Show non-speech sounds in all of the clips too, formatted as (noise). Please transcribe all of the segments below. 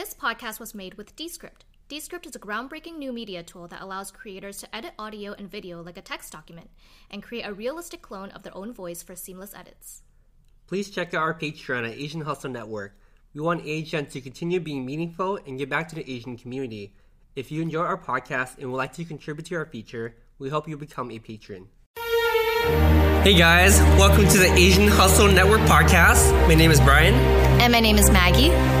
This podcast was made with Descript. Descript is a groundbreaking new media tool that allows creators to edit audio and video like a text document and create a realistic clone of their own voice for seamless edits. Please check out our Patreon at Asian Hustle Network. We want Asian to continue being meaningful and give back to the Asian community. If you enjoy our podcast and would like to contribute to our feature, we hope you become a patron. Hey guys, welcome to the Asian Hustle Network podcast. My name is Brian, And my name is Maggie.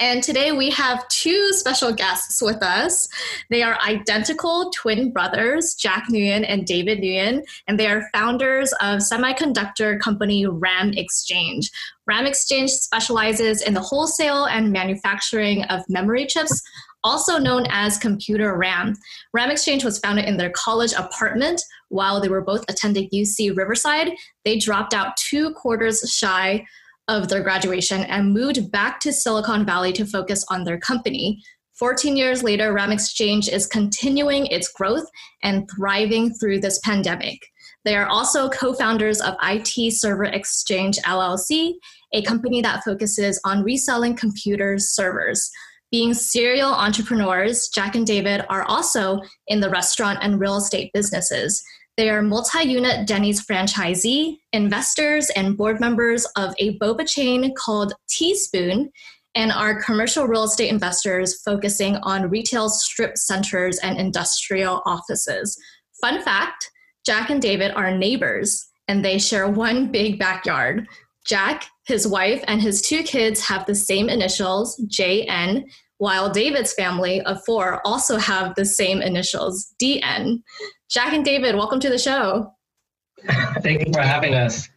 And today we have two special guests with us. They are identical twin brothers, Jack Nguyen and David Nguyen, and they are founders of semiconductor company RAM Exchange. RAM Exchange specializes in the wholesale and manufacturing of memory chips, also known as computer RAM. RAM Exchange was founded in their college apartment while they were both attending UC Riverside. They dropped out two quarters shy of their graduation and moved back to Silicon Valley to focus on their company. 14 years later, RAM Exchange is continuing its growth and thriving through this pandemic. They are also co founders of IT Server Exchange LLC, a company that focuses on reselling computers servers. Being serial entrepreneurs, Jack and David are also in the restaurant and real estate businesses. They are multi unit Denny's franchisee, investors, and board members of a boba chain called Teaspoon, and are commercial real estate investors focusing on retail strip centers and industrial offices. Fun fact Jack and David are neighbors, and they share one big backyard. Jack, his wife, and his two kids have the same initials, JN, while David's family of four also have the same initials, DN. Jack and David, welcome to the show. (laughs) Thank you for having us.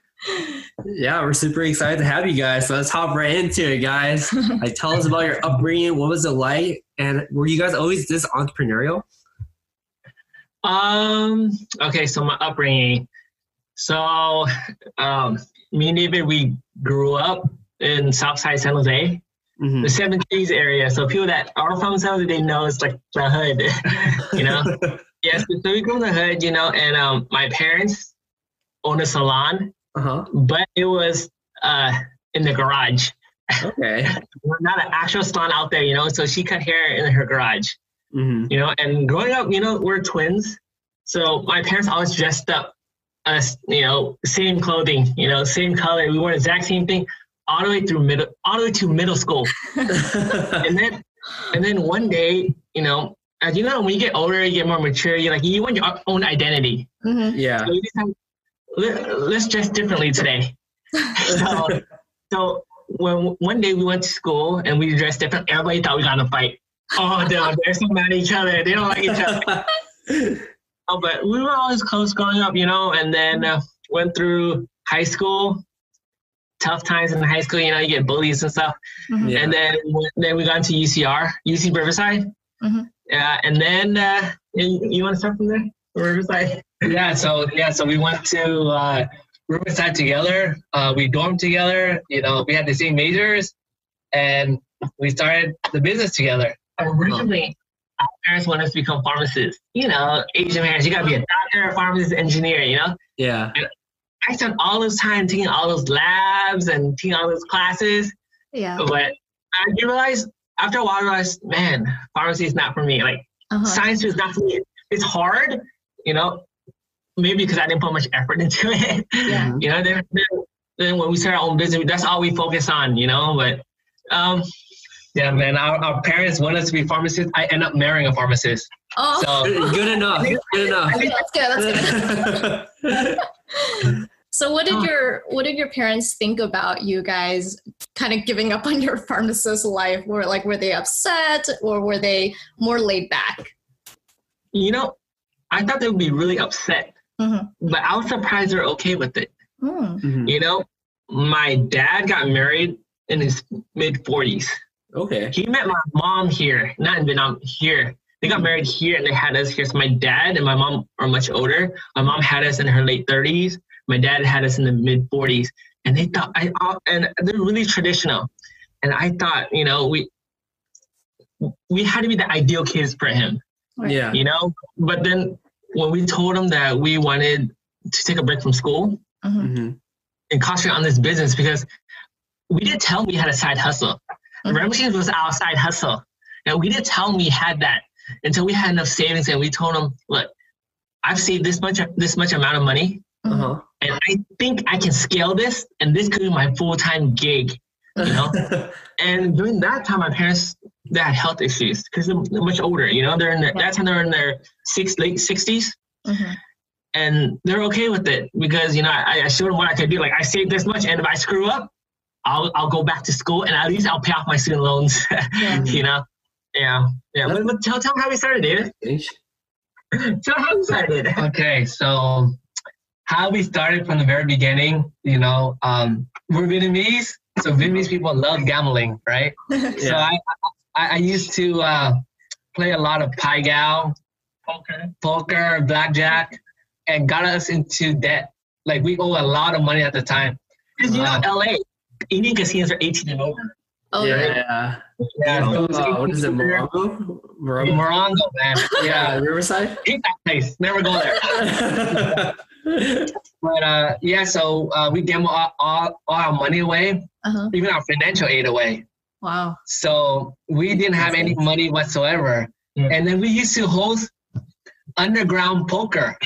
Yeah, we're super excited to have you guys. So let's hop right into it, guys. (laughs) like, tell us about your upbringing. What was it like? And were you guys always this entrepreneurial? Um, okay, so my upbringing. So, um, me and David, we grew up in Southside San Jose, Mhm. the Seven Trees area. So people that are from San Jose, they know it's like the hood, (laughs) you know? Yes, so we grew in the hood, you know, and um, my parents owned a salon, uh-huh. but it was uh, in the garage. Okay. (laughs) Not an actual salon out there, you know? So she cut hair in her garage. hmm you know and growing up you know we're twins so my parents always dressed up us you know same clothing you know same color we wore the exact same thing all the way through middle all the way to middle school (laughs) and then and then one day you know as you know when you get older you get more mature you like you want your own identity Mhm. yeah. so we decided, Let, let's dress differently today (laughs) so, so when one day we went to school and we dressed different everybody thought we got in a fight oh no they're so mad at each other they don't like each other (laughs) Oh, but we were always close growing up, you know, and then uh, went through high school. Tough times in high school, you know, you get bullies and stuff. Mhm. Yeah. And then then we got into UCR, UC Riverside. Mhm. Yeah, and then uh, you, you want to start from there, Riverside? (laughs) Yeah. So yeah, so we went to uh, Riverside together. Uh, we dormed together. You know, we had the same majors, and we started the business together. Originally, our parents wanted us to become pharmacists. You know, Asian parents, you gotta be a doctor, a pharmacist, engineer. You know, yeah. I spent all this time taking all those labs and taking all those classes, Yeah. but I realized after a while, I realized, man, pharmacy is not for me. Like Uh-huh. science is not for me. It's hard, you know. Maybe because I didn't put much effort (laughs) into it. Yeah. you know, then, then then when we start our own business, that's all we focus on, you know. But um, yeah, man, our, our parents want us to be pharmacists. I end up marrying a pharmacist. Oh, So (laughs) Good enough. Good enough. (laughs) okay, that's good. That's good. So what did your what did your parents think about you guys kind of giving up on your (laughs) pharmacist life? Were like were they upset or were they more laid back? you know, I thought they would be really upset, Mhm. but I was surprised they're okay with it. Hmm. Mhm. You know, my dad got married in his mid 40s. Okay. He met my mom here, not in Vietnam, here. They got married here and they had us here. So my dad and my mom are much older. My mom had us in her late 30s. My dad had us in the mid 40s, and they thought I and they're really traditional, and I thought you know we we had to be the ideal kids for him, Yeah. you know. But then when we told him that we wanted to take a break from school Mhm. hmm and concentrate on this business because we didn't tell him we had a side hustle. Mhm. Red machines was our side hustle. And we didn't tell him we had that until we had enough savings and we told him, look, I've saved this much this much amount of money Uh-huh. and I think I can scale this and this could be my full-time gig. You know? (laughs) and during that time my parents they had health issues because they're, they're much older, you know, they're in their that time they're in their six late sixties Mhm. and they're okay with it because you know I, I showed them what I could do. Like I saved this much, and if I screw up, I'll I'll go back to school and at least I'll pay off my student loans. Yeah. (laughs) you know, yeah, yeah. But, but tell tell 'em how we started, David. (laughs) Tell 'em how we started. Okay, so how we started from the very beginning, you know, um, we're Vietnamese, so Vietnamese people love gambling, right? (laughs) yeah. So I, I, I used to uh, play a lot of pai gow, Okay. poker, blackjack, and got us into debt. Like we owe a lot of money at the time. Because you know, Wow. LA, Indian casinos are 18 and over. Oh, yeah. yeah. yeah. Yeah, so uh, what is it, Morongo? Morongo? Morongo, man. Yeah, Yeah, Riverside? hate that place. Never go there. (laughs) But uh, yeah, so uh, we gamble all, all, all our money away, Uh-huh. even our financial aid away. Wow. So we didn't have any money whatsoever. Yeah. And then we used to host underground poker.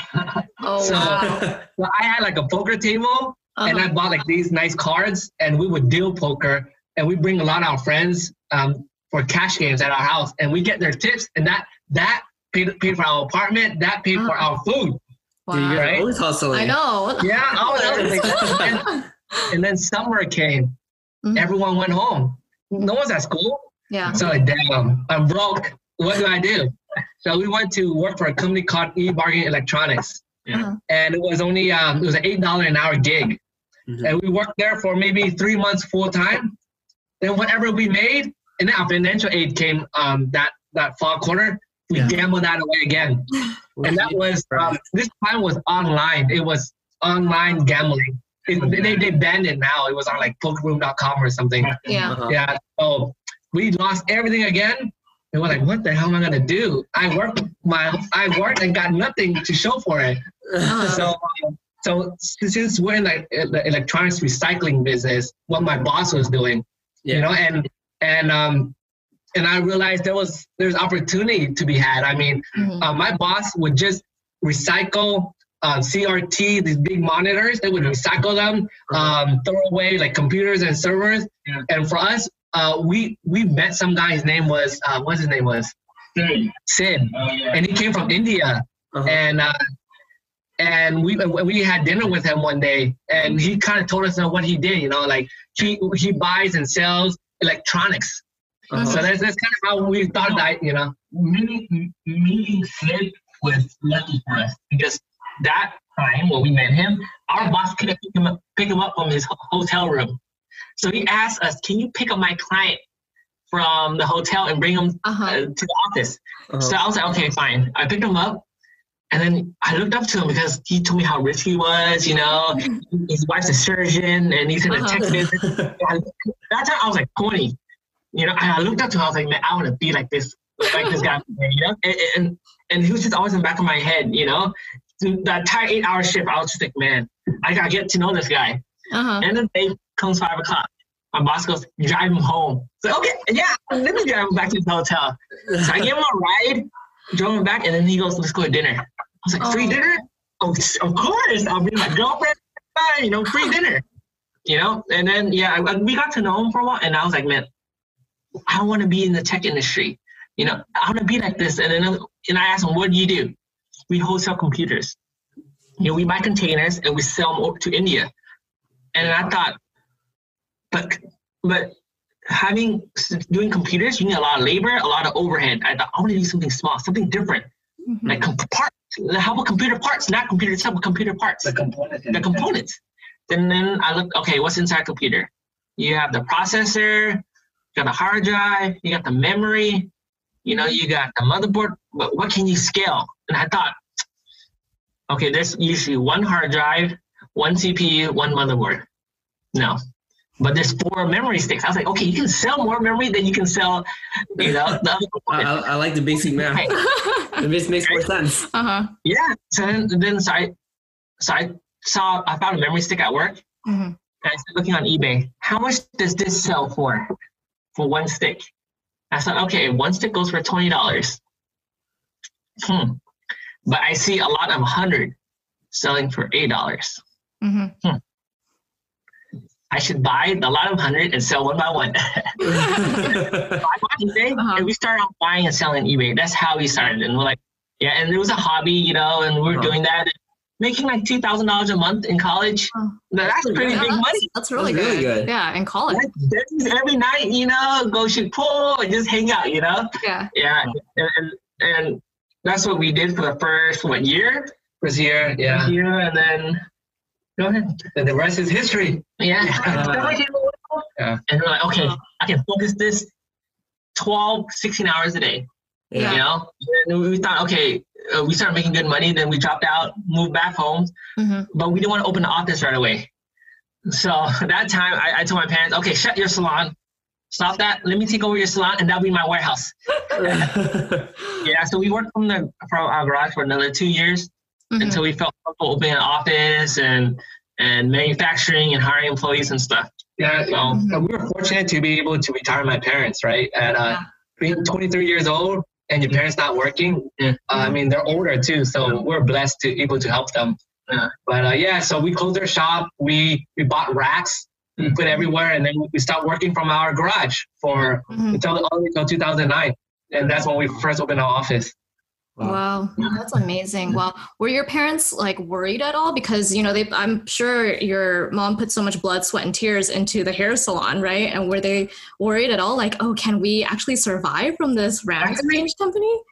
Oh, So- wow. So I had like a poker table and I Uh-huh. bought like these nice cards and we would deal poker and we bring a lot of our friends um, for cash games at our house and we get their tips and that that paid, paid for our apartment, that paid for Uh-huh. our food. Dude, you Wow. guys Right? always hustling. I know. Yeah, all everything. and, and then summer came. Mhm. Everyone went home. No one's at school. Yeah. So like, damn, I'm broke. What do I do? So we went to work for a company called E-Bargain Electronics. Uh-huh. And it was only um, it was an eight dollar an hour gig. Mhm. And we worked there for maybe three months full time. Then whatever we made, and then our financial aid came um, that that fall quarter. We Yeah. gambled that away again. And that was um, this time was online. It was online gambling. It, they, they banned it now. It was on like pokerroom.com or something. Yeah. Uh-huh. Yeah. So we lost everything again. And we're like, what the hell am I gonna do? I worked my I worked and got nothing to show for it. Uh-huh. So um, so since we're in like uh, the electronics recycling business, what my boss was doing, you know, and and um and I realized there was there's opportunity to be had. I mean, Mhm. uh, my boss would just recycle uh, CRT, these big monitors. They would recycle them, um, throw away like computers and servers. Yeah. And for us, uh, we we met some guy. His name was uh, what's his name was. Sid, Oh, yeah. and he came from India. Uh-huh. And uh, and we we had dinner with him one day, and he kind of told us what he did. You know, like he he buys and sells electronics. Uh-huh. So that's that's kind of how we thought that. You know. meeting meeting Sid was lucky for us because that time when we met him, our boss couldn't pick him up, pick him up from his hotel room. So he asked us, "Can you pick up my client from the hotel and bring him uh, Uh-huh. to the office?" Uh-huh. So I was like, "Okay, fine." I picked him up, and then I looked up to him because he told me how rich he was. You know, (laughs) his wife's a surgeon, and he's in the tech Uh-huh. business. (laughs) that time I was like 20. You know, and I looked up to him. I was like, man, I want to be like this, like this guy. You know, and, and and he was just always in the back of my head. You know, Through that entire eight-hour shift, I was just like, man, I gotta get to know this guy. Uh-huh. And then day comes five o'clock. My boss goes, drive him home. So okay, yeah, let me drive him back to the hotel. So I gave him a ride, drove him back, and then he goes, let's go to dinner. I was like, free Oh. dinner? Oh, of course. I'll bring my girlfriend. (laughs) You know, free dinner. You know, and then yeah, I- we got to know him for a while, and I was like, man, I want to be in the tech industry. You know, I want to be like this. And then and I asked him, what do you do? We wholesale computers. You know, we buy containers and we sell them over to India. And I thought, but but having doing computers, you need a lot of labor, a lot of overhead. I thought I want to do something small, something different, Mhm. like com- parts. How about computer parts? Not computer itself, but computer parts The components. the components. And then I look, okay, what's inside a computer? You have the processor, you got the hard drive, you got the memory, you know, you got the motherboard, but what can you scale? And I thought, okay, there's usually one hard drive, one CPU, one motherboard. No. But there's four memory sticks. I was like, okay, you can sell more memory than you can sell, you know, the other (laughs) I, I, I like the basic math. it makes, (laughs) makes more sense. Uh huh. Yeah. So then, then so I, so I saw, I found a memory stick at work hmm and I started looking on eBay. How much does this sell for? For one stick? I thought, okay, one stick goes for twenty dollars. Hmm. But I see a lot of hundred selling for eight dollars. hmm I should buy a lot of hundred and sell one by one. (laughs) So I bought eBay Uh-huh. and we started off buying and selling eBay. That's how we started. And we're like, yeah, and it was a hobby, you know, and we were Huh. doing that. Making like two thousand dollars a month in college. Oh. That's pretty Yeah, big that's, money. that's really, That's really good. good. Yeah, in college. Like, every night, you know, go shoot pool and just hang out, you know? Yeah. Yeah. And, and, and that's what we did for the first, what, year? First year, yeah. Year, and then, go ahead. And the rest is history. Yeah. (laughs) Yeah. Yeah. And we're like, okay, uh-huh. I can focus this 12, 16 hours a day, Yeah. you know? And we thought, okay, uh, we started making good money, then we dropped out, moved back home, hmm but we didn't want to open the office right away. So (laughs) that time, I, I told my parents, okay, shut your salon. Stop that. Let me take over your salon, and that'll be my warehouse. (laughs) Yeah, so we worked from the from our garage for another two years hmm until we felt comfortable opening an office and and manufacturing and hiring employees and stuff. Yeah, So and we were fortunate to be able to retire my parents, right? At uh, being 23 years old and your parents not working, Yeah. uh, I mean, they're older too, so we're blessed to able to help them. Yeah. But uh, yeah, so we closed our shop. We we bought racks, we put everywhere, and then we stopped working from our garage for hmm until all the way until 2009, and that's when we first opened our office. Wow, that's amazing. Well, were your parents like worried at all? Because you know, they I'm sure your mom put so much blood, sweat, and tears into the hair salon, right? And were they worried at all? Like, oh, can we actually survive from this RAM exchange company?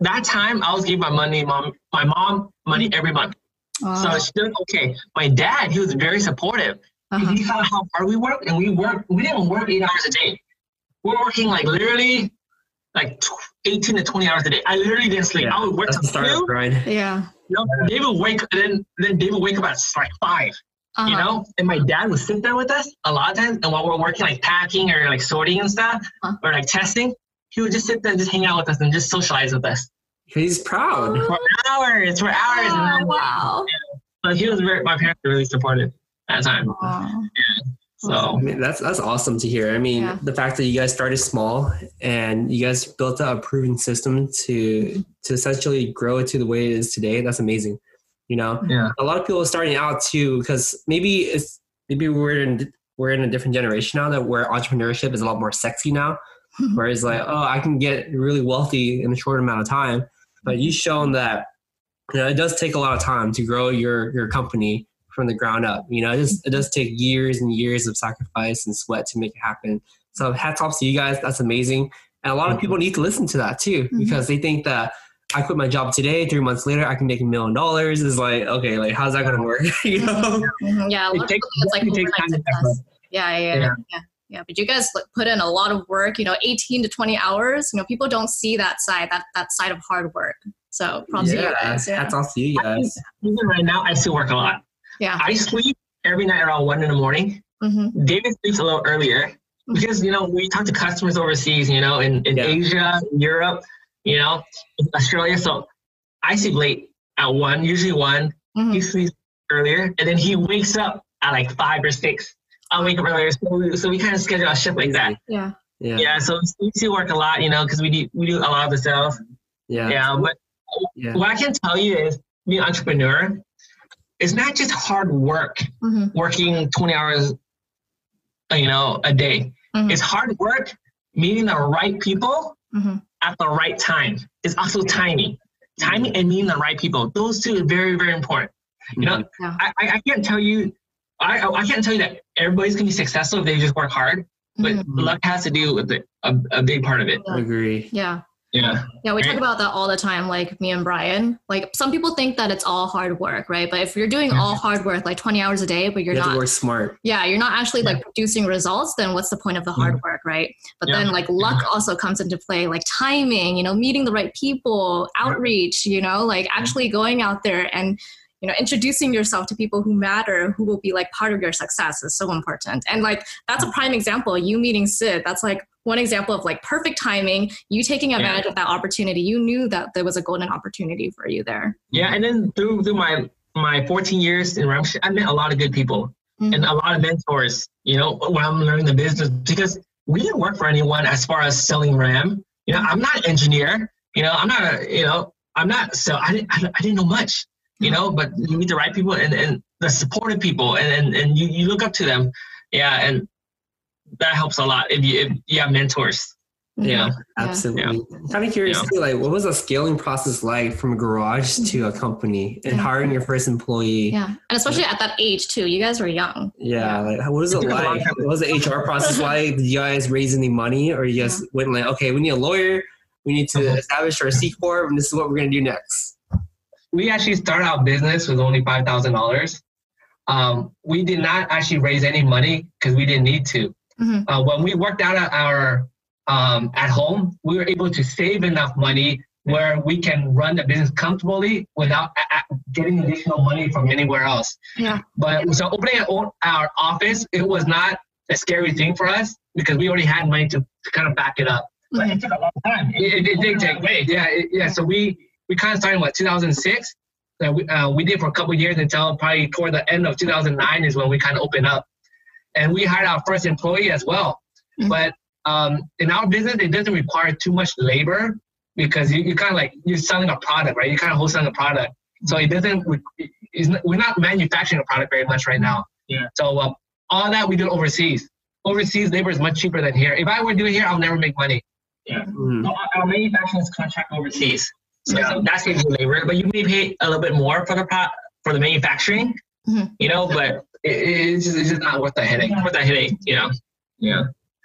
that time, I was giving my money, mom, my mom money every month. So she was okay. My dad, he was very supportive. uh-huh. He saw how hard we worked, and we worked. We didn't work eight hours a day. We're working like literally, like tw- 18 to 20 hours a day. I literally didn't sleep. I would work That's the till two. grind. Yeah. You know, David would wake, then then David would wake up at like five. Uh-huh. you know and my dad would sit there with us a lot of times and while we're working like packing or like sorting and stuff Huh. or like testing he would just sit there and just hang out with us and just socialize with us He's proud. for hours for hours and Oh, then, wow. but he was very my parents were really supportive at the time Aw. So I mean, that's that's awesome to hear. I mean, Yeah. the fact that you guys started small and you guys built out a proven system to to essentially grow it to the way it is today. That's amazing. You know, yeah a lot of people are starting out too because maybe it's maybe we're in we're in a different generation now that where entrepreneurship is a lot more sexy now. (laughs) Whereas like, oh, I can get really wealthy in a short amount of time. But you've shown that you know it does take a lot of time to grow your your company from the ground up. You know, it just it does take years and years of sacrifice and sweat to make it happen. So hats off to you guys. That's amazing. And a lot of people need to listen to that too Mhm. because they think that I quit my job today, three months later, I can make a million dollars. Is like, okay, like how's that gonna work? (laughs) you know? Mhm, Yeah, It takes- it's like definitely takes overnight time and success. Yeah, yeah, yeah, Yeah. yeah, yeah. But you guys like, put in a lot of work. You know, eighteen to twenty hours. You know, people don't see that side, that that side of hard work. So props to you guys. Yeah. hats off to you guys. even right now i still work a lot yeah. i sleep every night around one in the morning hmm david sleeps a little earlier because you know we talk to customers overseas you know in, in Yeah. asia europe you know australia so i sleep late at one usually one hmm he sleeps earlier, and then he wakes up at like five or six. I wake up earlier, so we, so we kind of schedule our shift like that. Yeah. Yeah. Yeah, so we still work a lot, you know, because we do we do a lot of the sales. Yeah. Yeah, but Yeah. what I can tell you is, being an entrepreneur, it's not just hard work, hmm working twenty hours, uh, you know, a day. Mhm. It's hard work meeting the right people hmm at the right time. It's also timing, timing and meeting the right people. Those two are very very important. You know, Yeah. I, I I can't tell you, I I can't tell you that everybody's gonna be successful if they just work hard, but Mhm. luck has to do with it, a, a big part of it. I agree. Yeah. Yeah, Yeah, we talk about that all the time, like me and Brian. Like some people think that it's all hard work, right? But if you're doing all hard work, like 20 hours a day, but you're you not work smart. yeah, you're not actually like producing results, then what's the point of the mm. hard work, right? But Yeah. then like luck also comes into play, like timing, you know, meeting the right people, outreach, you know, like actually going out there and you know introducing yourself to people who matter who will be like part of your success is so important and like that's a prime example you meeting sid that's like one example of like perfect timing you taking advantage yeah. of that opportunity you knew that there was a golden opportunity for you there yeah and then through through my my 14 years in Ramsey, I met a lot of good people mm-hmm. and a lot of mentors, you know, when I'm learning the business because we didn't work for anyone as far as selling RAM. You know, I'm not an engineer, you know, I'm not, a, you know, I'm not, so I didn't, I, didn't know much, you know, but you meet the right people and, and the supportive people and, and, and you, you look up to them. Yeah. And that helps a lot if you, if you have mentors. Yeah, absolutely. Yeah. Kind of curious yeah. too, like what was the scaling process like from a garage to a company and hiring your first employee? Yeah, and especially at that age too. You guys were young. Yeah, like what was it like? what was the HR process like? Did you guys raise any money, or you just went like, okay, we need a lawyer, we need to uh-huh. establish our C corp, and this is what we're gonna do next? We actually started our business with only five thousand um, dollars. We did not actually raise any money because we didn't need to. Mm-hmm. Uh, when we worked out our um, at home, we were able to save enough money where we can run the business comfortably without a- a- getting additional money from anywhere else. Yeah. But so opening our office, it was not a scary thing for us because we already had money to, to kind of back it up. But it took a long time. It, it, it did take, wait, yeah, it, yeah. So we we kind of started what 2006. So we uh, we did for a couple years until probably toward the end of 2009 is when we kind of opened up, and we hired our first employee as well. Mm-hmm. But um, in our business, it doesn't require too much labor because you, you kind of like you're selling a product, right? You're kind of wholesaling a product, so it doesn't. we're not manufacturing a product very much right now. Yeah. So um, all that we do overseas. Overseas labor is much cheaper than here. If I were doing here, I'll never make money. Yeah. Mm. our manufacturing is contract overseas, so, yeah. so that saves you labor, but you may pay a little bit more for the pro- for the manufacturing. Mm-hmm. You know, but it, it's, just, it's just not worth the headache. Not worth the headache. You know. Yeah.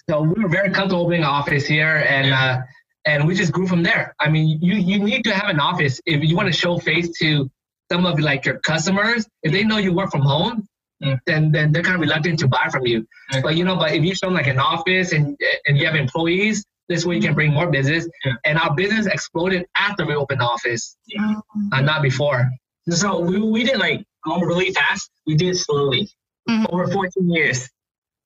So we were very comfortable being an office here, and uh, and we just grew from there. I mean, you you need to have an office if you want to show face to some of like your customers. If they know you work from home, mm. then then they're kind of reluctant to buy from you. Mm. But you know, but if you show them like an office and and you have employees, this way you can bring more business. Yeah. And our business exploded after we opened the office, yeah. uh, not before. So we, we didn't like go really fast. We did slowly mm-hmm. over 14 years.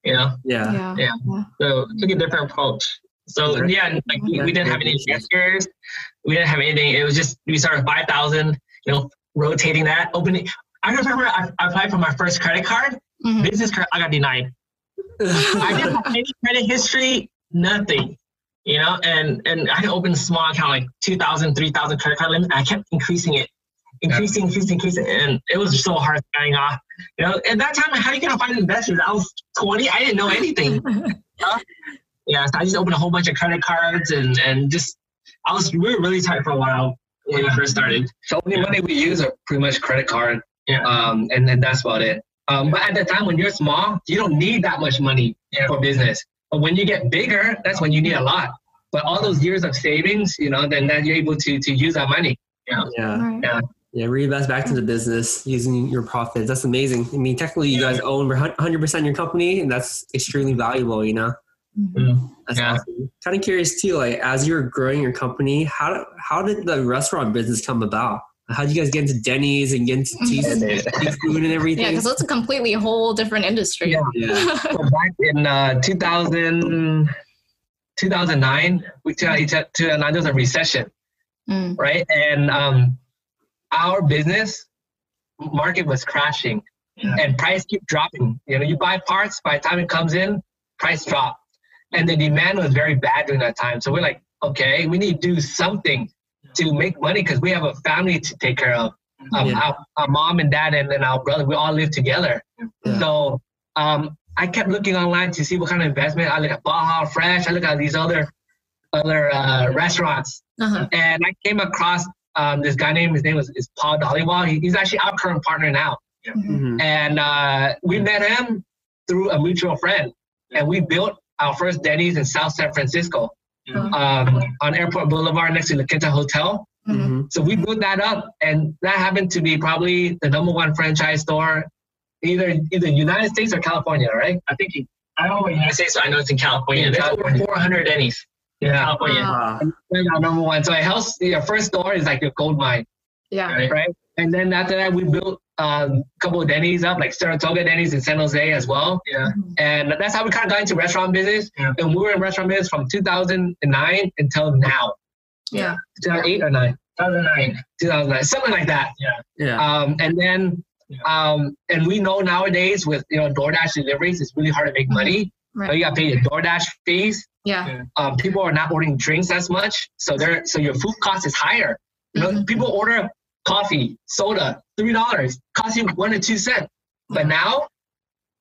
You know? Yeah. Yeah. yeah. So took a different approach. So yeah, like we, we didn't have any investors. We didn't have anything. It was just we started five thousand. You know, rotating that, opening. I remember I, I applied for my first credit card, mm-hmm. business card. I got denied. (laughs) I didn't have any credit history, nothing. You know, and and I opened a small account like 2,000, 3,000 credit card limit. I kept increasing it increasing, increasing, increasing, and it was so hard starting off. You know, at that time, how are you gonna find investors? I was 20, I didn't know anything. (laughs) Yeah, so I just opened a whole bunch of credit cards and and just I was we were really tight for a while when yeah. we first started. So only yeah. money we use are pretty much credit card. Yeah. Um, and then that's about it. Um, but at the time when you're small, you don't need that much money yeah. for business. But when you get bigger, that's when you need a lot. But all those years of savings, you know, then then you're able to to use that money. Yeah. Yeah. yeah. Yeah, reinvest back to the business using your profits. That's amazing. I mean, technically, you guys own 100% your company, and that's extremely valuable, you know? Mm-hmm. That's yeah. awesome. Kind of curious, too, like, as you're growing your company, how, how did the restaurant business come about? How did you guys get into Denny's and get into seafood (laughs) and everything? Yeah, because it's a completely whole different industry. Yeah. (laughs) yeah. so back in uh, 2000, 2009, we, 2009, there was a recession, mm. right? And um, our business market was crashing yeah. and price keep dropping. You know, you buy parts, by the time it comes in, price drop. And the demand was very bad during that time. So we're like, okay, we need to do something to make money because we have a family to take care of. Um, yeah. our, our, mom and dad and then our brother, we all live together. Yeah. So um, I kept looking online to see what kind of investment. I look at Baja Fresh. I look at these other other uh, restaurants, uh-huh. and I came across um, this guy named his name was is Paul Dhaliwal. He, he's actually our current partner now, mm-hmm. and uh, we met him through a mutual friend, and we built our first Denny's in South San Francisco, mm-hmm. Um, on Airport Boulevard next to the Quinta Hotel. Mm-hmm. So we built that up, and that happened to be probably the number one franchise store, either either United States or California, right? I think I don't know United States, but I know it's in California. There's over 400 Denny's. Yeah. California. Uh, number one. So it helps. your first store is like your gold mine. Yeah. Right. And then after that, we built um, a couple of Denny's up, like Saratoga Denny's in San Jose as well. Yeah. And that's how we kind of got into restaurant business. Yeah. And we were in restaurant business from 2009 until now. Yeah. 2008 or 9? 2009. 2009, something like that. Yeah. Yeah. Um, and then, Yeah. um, and we know nowadays with you know DoorDash deliveries, it's really hard to make money. Right. So you got to pay your DoorDash fees. Yeah. Um, people are not ordering drinks as much, so they're so your food cost is higher. You know, Mhm. people order coffee, soda, three dollars, cost you one or two cents. But now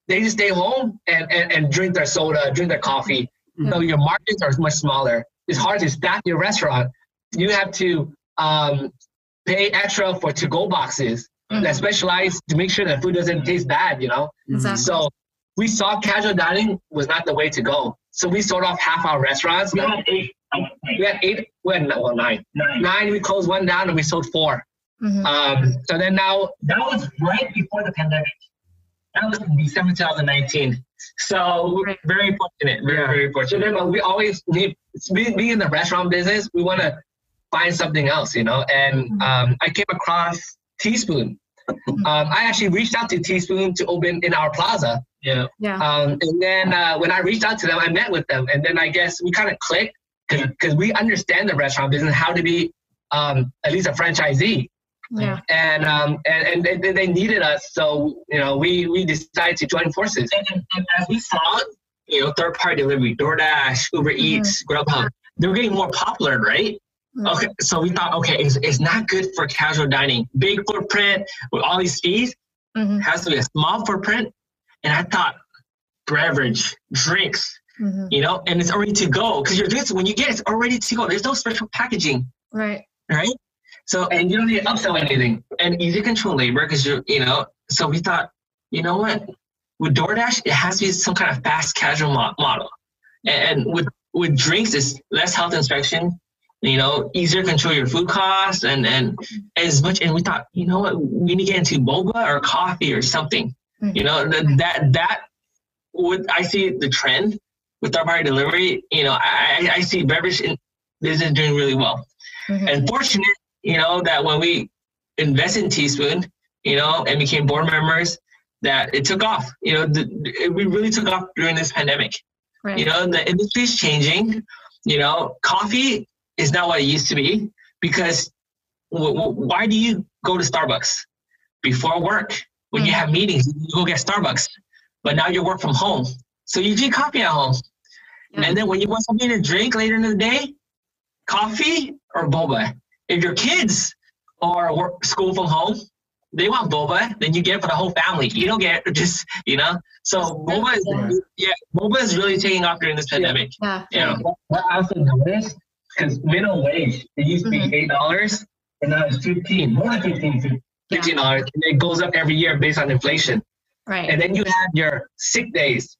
they just stay home and, and, and drink their soda, drink their coffee. So your margins are much smaller. It's hard to staff your restaurant. You have to um, pay extra for to-go boxes Mhm. that specialize to make sure that food doesn't taste bad. You know, Exactly. so we saw casual dining was not the way to go. So we sold off half our restaurants. We had eight. We had eight, we had well nine. nine. Nine, we closed one down and we sold four. Mhm. Um, so then now, That was right before the pandemic. That was in December 2019. So we're Right. very fortunate. Very, Yeah. very so fortunate. then we always need, being, being in the restaurant business, we want to find something else, you know? And um, I came across Teaspoon. Um, I actually reached out to Teaspoon to open in our plaza. Yeah. Yeah. Um, and then uh, when I reached out to them, I met with them, and then I guess we kind of clicked because we understand the restaurant business, how to be um, at least a franchisee, Yeah. and um, and, and they, they needed us, so you know we we decided to join forces. And, and, and as we saw, you know, third party delivery, DoorDash, Uber Eats, Grubhub, they were getting more popular, right? Mhm. Okay, so we thought, okay, it's, it's not good for casual dining. Big footprint with all these fees Mhm. has to be a small footprint. And I thought, beverage, drinks, Mhm. you know, and it's already to go because your drinks when you get it, it's already to go. There's no special packaging, Right. right? So And you don't need to upsell anything. and easy control labor because you you know. So we thought, you know what, with DoorDash, it has to be some kind of fast casual mo- model, and with with drinks, it's less health inspection. You know, easier to control your food costs and and as much. And we thought, you know what, we need to get into boba or coffee or something. Mhm. You know, that that that would I see the trend with third party delivery. You know, I I see beverage in, business doing really well Mhm. and fortunate, you know, that when we invested in Teaspoon, you know, and became board members, that it took off. You know, the, it, we really took off during this pandemic. Right. You know, the industry is changing. You know, coffee is not what it used to be because w- w- why do you go to Starbucks before work when you Mm. have meetings? You go get Starbucks, but now you work from home, so you drink coffee at home. Yeah. And then when you want something to drink later in the day, coffee or boba. If your kids are work school from home, they want boba, then you get it for the whole family. You don't get it (laughs) just, you know. So boba is yeah, boba is really taking off during this pandemic. Yeah. Yeah. What what I also noticed, because minimum wage, it used to be Mhm. eight dollars, and now it's fifteen, more than fifteen, fifteen dollars, and it goes up every year based on inflation. Right. And then you have your sick days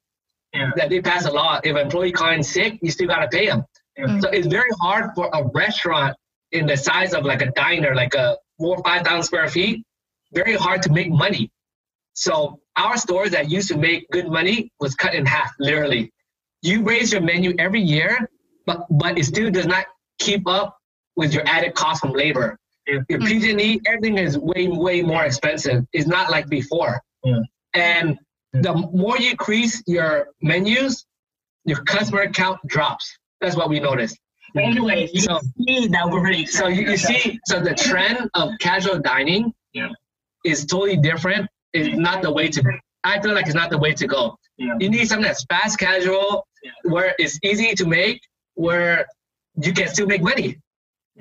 Yeah. that they pass a law. If an employee calls in sick, you still gotta pay them. Yeah. So it's very hard for a restaurant in the size of like a diner, like a four or five thousand square feet, very hard to make money. So our stores that used to make good money was cut in half, literally. You raise your menu every year, but but it still does not keep up with your added cost from labor. Yeah. Your. PG&E, everything is way way more expensive. It's not like before. Yeah. And the more you increase your menus, your customer count drops. That's what we noticed. But anyway, you So- see that we're really So you, you see, so the trend of casual dining Yeah. is totally different. It's not the way to. I feel like it's not the way to go. Yeah. You need something that's fast casual, where it's easy to make, where you can still make money.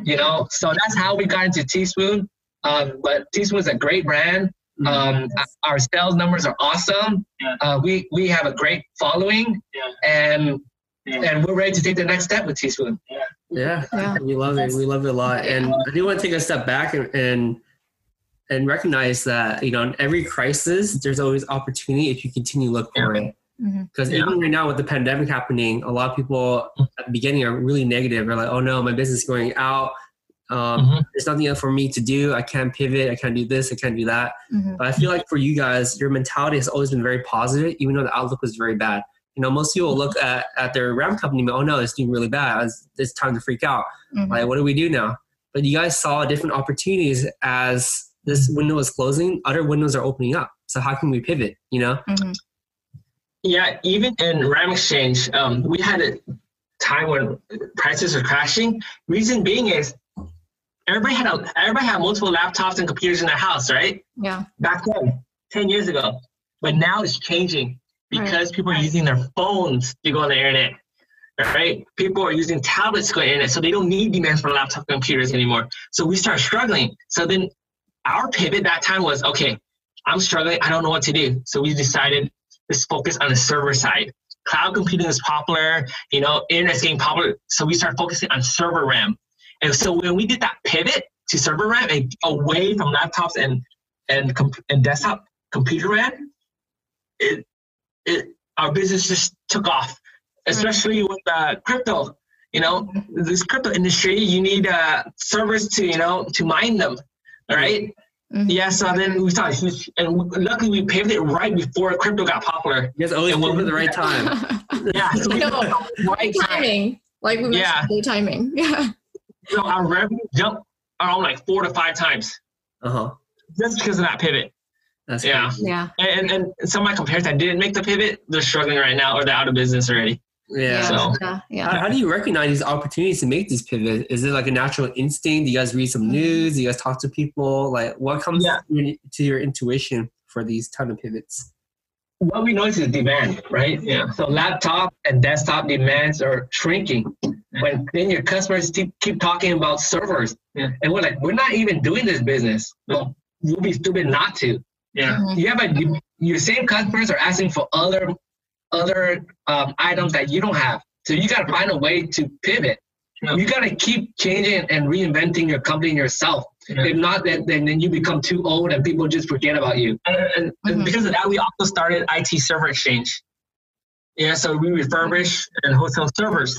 You know, so that's how we got into Teaspoon. Um, but Teaspoon is a great brand. Um, our sales numbers are awesome. Yeah. Uh, we we have a great following, Yeah. and. And we're ready to take the next step with Teaspoon. Yeah, Yeah. we love it. We love it a lot, and I do want to take a step back and, and and recognize that you know in every crisis there's always opportunity if you continue to look for it. Because Yeah. even right now with the pandemic happening, a lot of people at the beginning are really negative. They're like, "Oh no, my business is going out. Um, Mhm. There's nothing else for me to do. I can't pivot. I can't do this. I can't do that." Mhm. But I feel like for you guys, your mentality has always been very positive, even though the outlook was very bad. You know, most people look at, at their RAM company and go, oh no, it's doing really bad. It's, it's time to freak out. Mhm. Like, what do we do now? But you guys saw different opportunities as this window is closing, other windows are opening up. So how can we pivot? You know? Mhm. Yeah, even in RAM Exchange, um, we had a time when prices are crashing. Reason being is everybody had a, everybody had multiple laptops and computers in their house, right? Yeah. Back then, ten years ago. But now it's changing because people are using their phones to go on the internet. Right? People are using tablets to go on the internet, so they don't need demands for laptop computers anymore. So we start struggling. So then our pivot that time was okay, I'm struggling, I don't know what to do. So we decided let's focus on the server side. Cloud computing is popular, you know, internet's getting popular. So we start focusing on server RAM. And so when we did that pivot to server RAM and away from laptops and and, and desktop computer RAM, it it our business just took off, especially with uh, crypto. You know, this crypto industry, you need uh, servers to you know to mine them. All right? Mhm. Yeah. So then we started, huge- and luckily we pivoted right before crypto got popular. You guys always And at the right time. (laughs) Yeah. So we No. pivoted right Great time. timing. Like we mentioned, Yeah. great timing. (laughs) Yeah. So our revenue jumped around like four to five times Uh huh. just because of that pivot. That's Yeah. crazy. Yeah. And, and, and some of my competitors that didn't make the pivot, they're struggling right now or they're out of business already. Yeah. So- Yeah. Yeah. How, how do you recognize these opportunities to make this pivot? Is it like a natural instinct? Do you guys read some mm-hmm. news? Do you guys talk to people? Like, what comes Yeah. to your intuition for these kind of pivots? what we notice is demand, right? Yeah. So laptop and desktop demands are shrinking. When then your customers keep, keep talking about servers, Yeah. and we're like, we're not even doing this business. Well, we'll be stupid not to. Yeah. Mhm. You have a your same customers are asking for other other um, items that you don't have. So you got to find a way to pivot. Yeah. You got to keep changing and reinventing your company yourself. Yeah. If not, then, then then you become too old and people just forget about you. And, and, and Mhm. because of that, we also started IT Server Exchange. Yeah. So we refurbish and wholesale servers.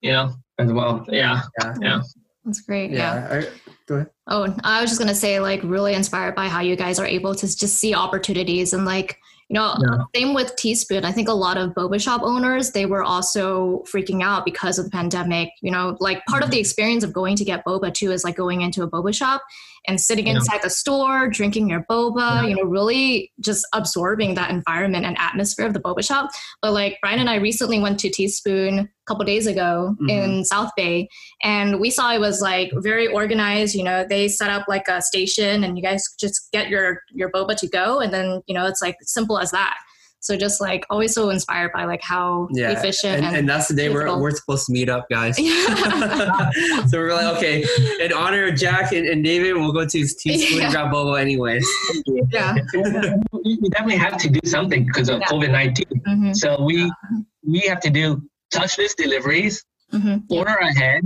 You know. as well. Yeah. Yeah. Yeah. That's great. Yeah. Yeah. Go ahead. Oh, I was just gonna say, like, really inspired by how you guys are able to just see opportunities and like, you know, Yeah. same with Teaspoon. I think a lot of boba shop owners they were also freaking out because of the pandemic. You know, like part of the mm-hmm. experience of going to get boba too is like going into a boba shop and sitting Yeah. inside the store, drinking your boba. Yeah. You know, really just absorbing that environment and atmosphere of the boba shop. But like Brian and I recently went to Teaspoon couple days ago Mhm. in South Bay, and we saw it was like very organized. You know, they set up like a station, and you guys just get your your boba to go, and then you know it's like simple as that. So just like always so inspired by like how Yeah. efficient And, and, and that's the day we're, we're supposed to meet up, guys. (laughs) Yeah. (laughs) so we're like, okay, in honor of Jack and, and David, we'll go to his teaspoon Yeah. and grab boba anyways. (laughs) yeah. we we definitely have to do something because of Yeah. COVID nineteen. hmm So we we have to do touchless deliveries, hmm order ahead,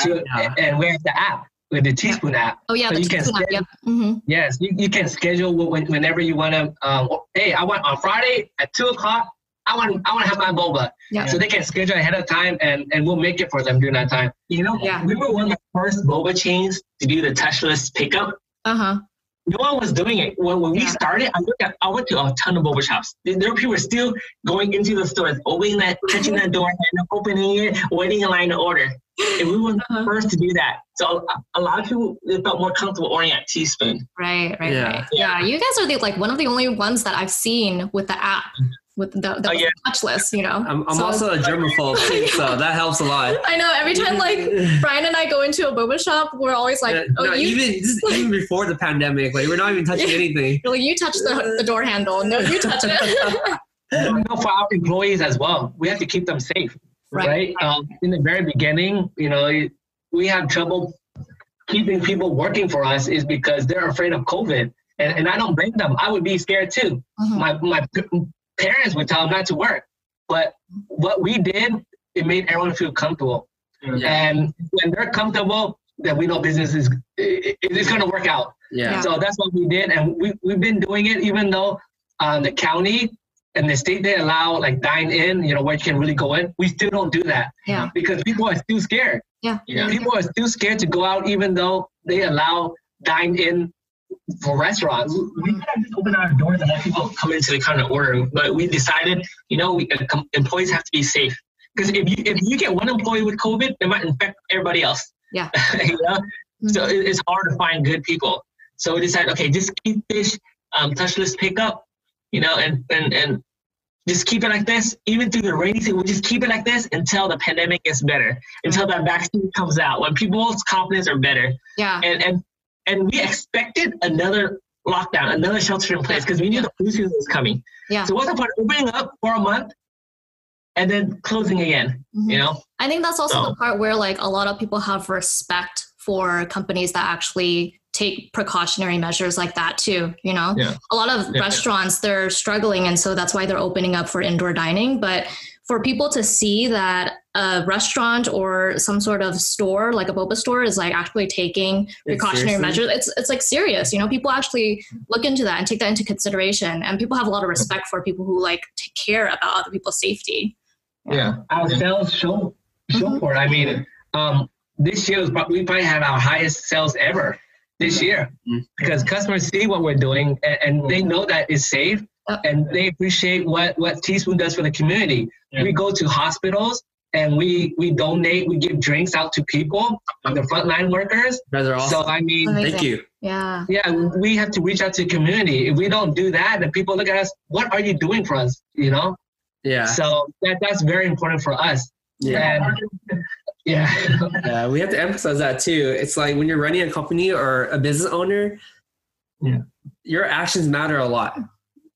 to, Yeah. and we have the app with the Teaspoon app. Oh yeah, So the you can Teaspoon app, schedule- Yep. hmm Yes, you, you can schedule when, whenever you want to. Um, hey, I want on Friday at two o'clock. I want I want to have my boba. Yeah. So they can schedule ahead of time, and and we'll make it for them during that time. You know, Yeah. we were one of the first boba chains to do the touchless pickup. Uh huh. No one was doing it. When, when we started, I looked at, I went to a ton of boba shops. There there were people still going into the stores, opening that, touching that door, and opening it, waiting in line to order. And we were the Uh-huh. first to do that. So a, a lot of people felt more comfortable ordering at Teaspoon. Right, right, Yeah. right. Yeah, you guys are the like one of the only ones that I've seen with the app with the, the Oh, yeah. touchless. You know, I'm, I'm So- also a germaphobe, too, (laughs) so that helps a lot. I know every time like (laughs) Brian and I go into a boba shop, we're always like, Uh, oh, no, you, even just (laughs) even before the pandemic, like we're not even touching anything. you're like, you touch the, the door handle. No, you touch it. You know, for our employees as well, we have to keep them safe, Right. right? Um, in the very beginning, you know, we have trouble keeping people working for us is because they're afraid of COVID, and, and I don't blame them. I would be scared too. Mhm. My my p- parents would tell them not to work, but what we did, it made everyone feel comfortable, and when they're comfortable, then we know business is it, it's going to work out. Yeah. So that's what we did, and we we've been doing it even though um, the county and the state they allow like dine in, you know, where you can really go in. We still don't do that Yeah. because people are still scared. Yeah. Yeah. People are still scared to go out, even though they allow dine in for restaurants. we could have just opened our doors and let people come into the counter order, but we decided, you know, we, uh, employees have to be safe because if you if you get one employee with COVID, it might infect everybody else. Yeah. (laughs) you know? So it, it's hard to find good people. So we decided, okay, just keep this um, touchless pickup, you know, and and and just keep it like this, even through the rainy season. We'll just keep it like this until the pandemic gets better, until that vaccine comes out, when people's confidence are better. Yeah. And and and we expected another lockdown, another shelter in place, because we knew the flu season was coming. Yeah. So what's the point opening up for a month and then closing again? Mhm. You know? I think that's also So- the part where like a lot of people have respect for companies that actually take precautionary measures like that too, you know? Yeah. A lot of Yeah. restaurants they're struggling and so that's why they're opening up for indoor dining, but for people to see that a restaurant or some sort of store like a boba store is like actually taking precautionary seriously? measures it's it's like serious you know people actually look into that and take that into consideration and people have a lot of respect for people who like take care about other people's safety Yeah. Our sales show show Mhm. for it. I mean, um, this year was prob- we probably had our highest sales ever this year Mhm. because customers see what we're doing and, and they know that it's safe Yep. and they appreciate what what Teaspoon does for the community. Yeah. We go to hospitals and we we donate, we give drinks out to people, uh, the frontline workers. You guys are awesome. So I mean, Amazing. Thank you. yeah yeah, we have to reach out to the community. If we don't do that, then people look at us. What are you doing for us? You know. Yeah. So that that's very important for us. Yeah. And, (laughs) yeah. Yeah, we have to emphasize that too. It's like when you're running a company or a business owner, Yeah. your actions matter a lot,